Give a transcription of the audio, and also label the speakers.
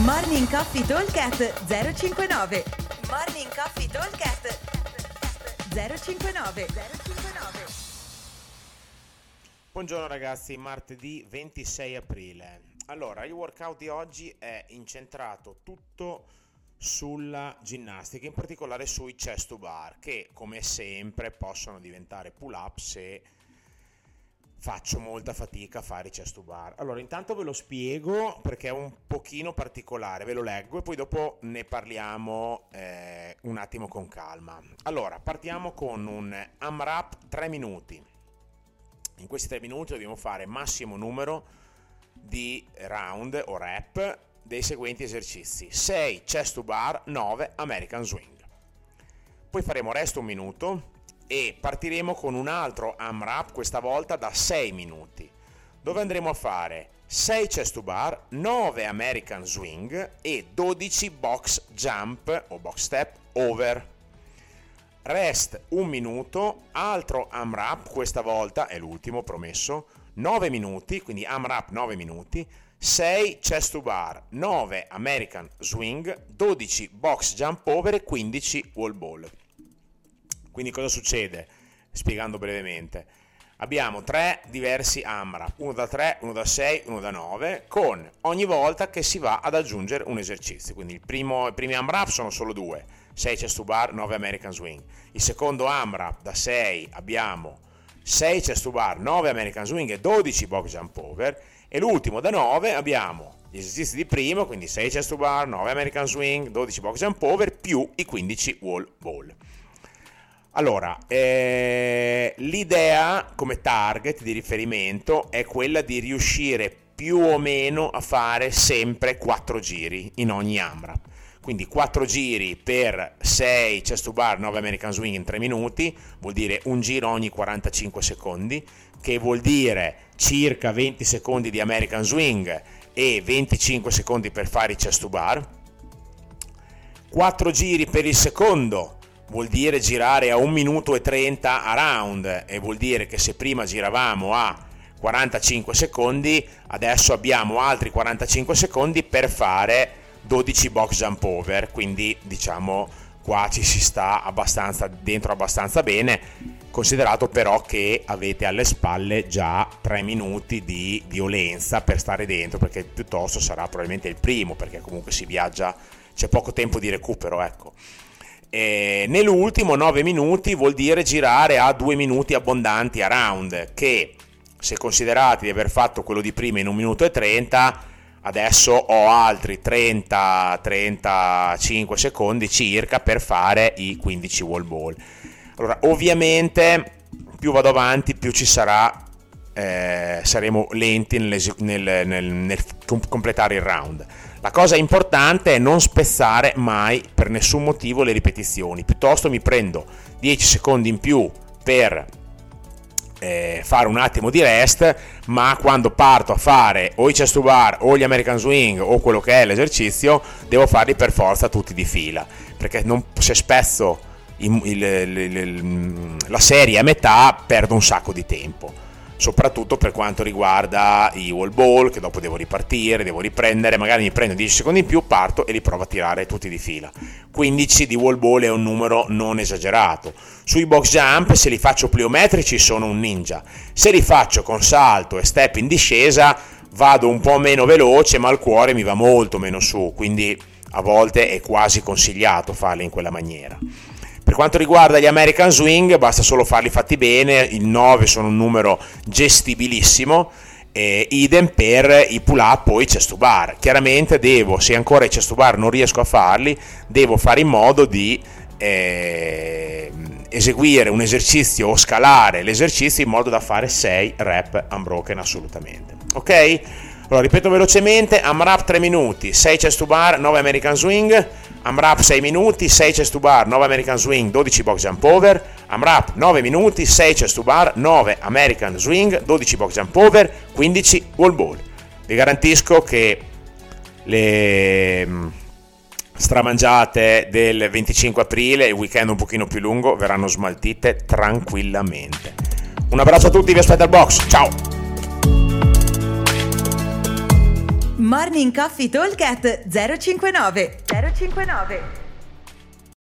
Speaker 1: Morning Coffee Talkcast 059 Morning Coffee Talkcast 059 059
Speaker 2: Buongiorno ragazzi, martedì 26 aprile. Allora, il workout di oggi è incentrato tutto sulla ginnastica, in particolare sui chest to bar, che come sempre possono diventare pull up se faccio molta fatica a fare i chest to bar. Allora, intanto ve lo spiego perché è un pochino particolare, ve lo leggo e poi dopo ne parliamo eh, un attimo con calma. Allora, partiamo con un AMRAP 3 minuti. In questi 3 minuti dobbiamo fare massimo numero di round o rep dei seguenti esercizi: 6 chest to bar, 9 American swing. Poi faremo resto un minuto e partiremo con un altro AMRAP, questa volta da 6 minuti, dove andremo a fare 6 chest to bar, 9 American swing e 12 box jump o box step over. Rest un minuto, altro AMRAP, questa volta è l'ultimo promesso, 9 minuti, quindi AMRAP 9 minuti, 6 chest to bar, 9 American swing, 12 box jump over e 15 wall ball. Quindi cosa succede? Spiegando brevemente. Abbiamo tre diversi AMRAP, uno da 3, uno da 6, uno da 9, con ogni volta che si va ad aggiungere un esercizio. Quindi primo, i primi AMRAP sono solo due, 6 chest to bar, 9 American swing. Il secondo AMRAP da 6 abbiamo 6 chest to bar, 9 American swing e 12 box jump over. E l'ultimo da 9 abbiamo gli esercizi di primo, quindi 6 chest to bar, 9 American swing, 12 box jump over più i 15 wall ball. Allora, eh, l'idea come target di riferimento è quella di riuscire più o meno a fare sempre 4 giri in ogni AMRAP. Quindi 4 giri per 6 chest to bar, 9 American swing in 3 minuti, vuol dire un giro ogni 45 secondi, che vuol dire circa 20 secondi di American swing e 25 secondi per fare i chest to bar. 4 giri per il secondo, vuol dire girare a 1 minuto e 30 a round e vuol dire che se prima giravamo a 45 secondi, adesso abbiamo altri 45 secondi per fare 12 box jump over, quindi diciamo qua ci si sta abbastanza dentro abbastanza bene, considerato però che avete alle spalle già 3 minuti di violenza per stare dentro, perché piuttosto sarà probabilmente il primo, perché comunque si viaggia, c'è poco tempo di recupero, ecco. E nell'ultimo 9 minuti vuol dire girare a 2 minuti abbondanti a round, che se considerate di aver fatto quello di prima in 1 minuto e 30, adesso ho altri 30-35 secondi circa per fare i 15 wall ball. Allora, ovviamente più vado avanti, più ci sarà, eh, saremo lenti nel, nel, nel, nel completare il round. La cosa importante è non spezzare mai per nessun motivo le ripetizioni, piuttosto mi prendo 10 secondi in più per eh, fare un attimo di rest, ma quando parto a fare o i chest to bar o gli American swing o quello che è l'esercizio, devo farli per forza tutti di fila, perché non, se spezzo il, il, il, la serie a metà perdo un sacco di tempo soprattutto per quanto riguarda i wall ball, che dopo devo ripartire, devo riprendere, magari mi prendo 10 secondi in più, parto e li provo a tirare tutti di fila. 15 di wall ball è un numero non esagerato. Sui box jump, se li faccio pliometrici, sono un ninja. Se li faccio con salto e step in discesa, vado un po' meno veloce, ma il cuore mi va molto meno su, quindi a volte è quasi consigliato farli in quella maniera. Per quanto riguarda gli American Swing, basta solo farli fatti bene, il 9 sono un numero gestibilissimo, e idem per i pull up chest to bar. Chiaramente devo, se ancora i chest to bar non riesco a farli, devo fare in modo di eh, eseguire un esercizio o scalare l'esercizio in modo da fare 6 rep unbroken assolutamente. Ok? Allora ripeto velocemente, AMRAP 3 minuti, 6 chest to bar, 9 American Swing, AMRAP 6 minuti, 6 chest to bar, 9 American Swing, 12 box jump over, AMRAP 9 minuti, 6 chest to bar, 9 American Swing, 12 box jump over, 15 wall ball. Vi garantisco che le mm, stramangiate del 25 aprile, il weekend un pochino più lungo, verranno smaltite tranquillamente. Un abbraccio a tutti, vi aspetto al box, ciao!
Speaker 1: Morning Coffee Talk 059 059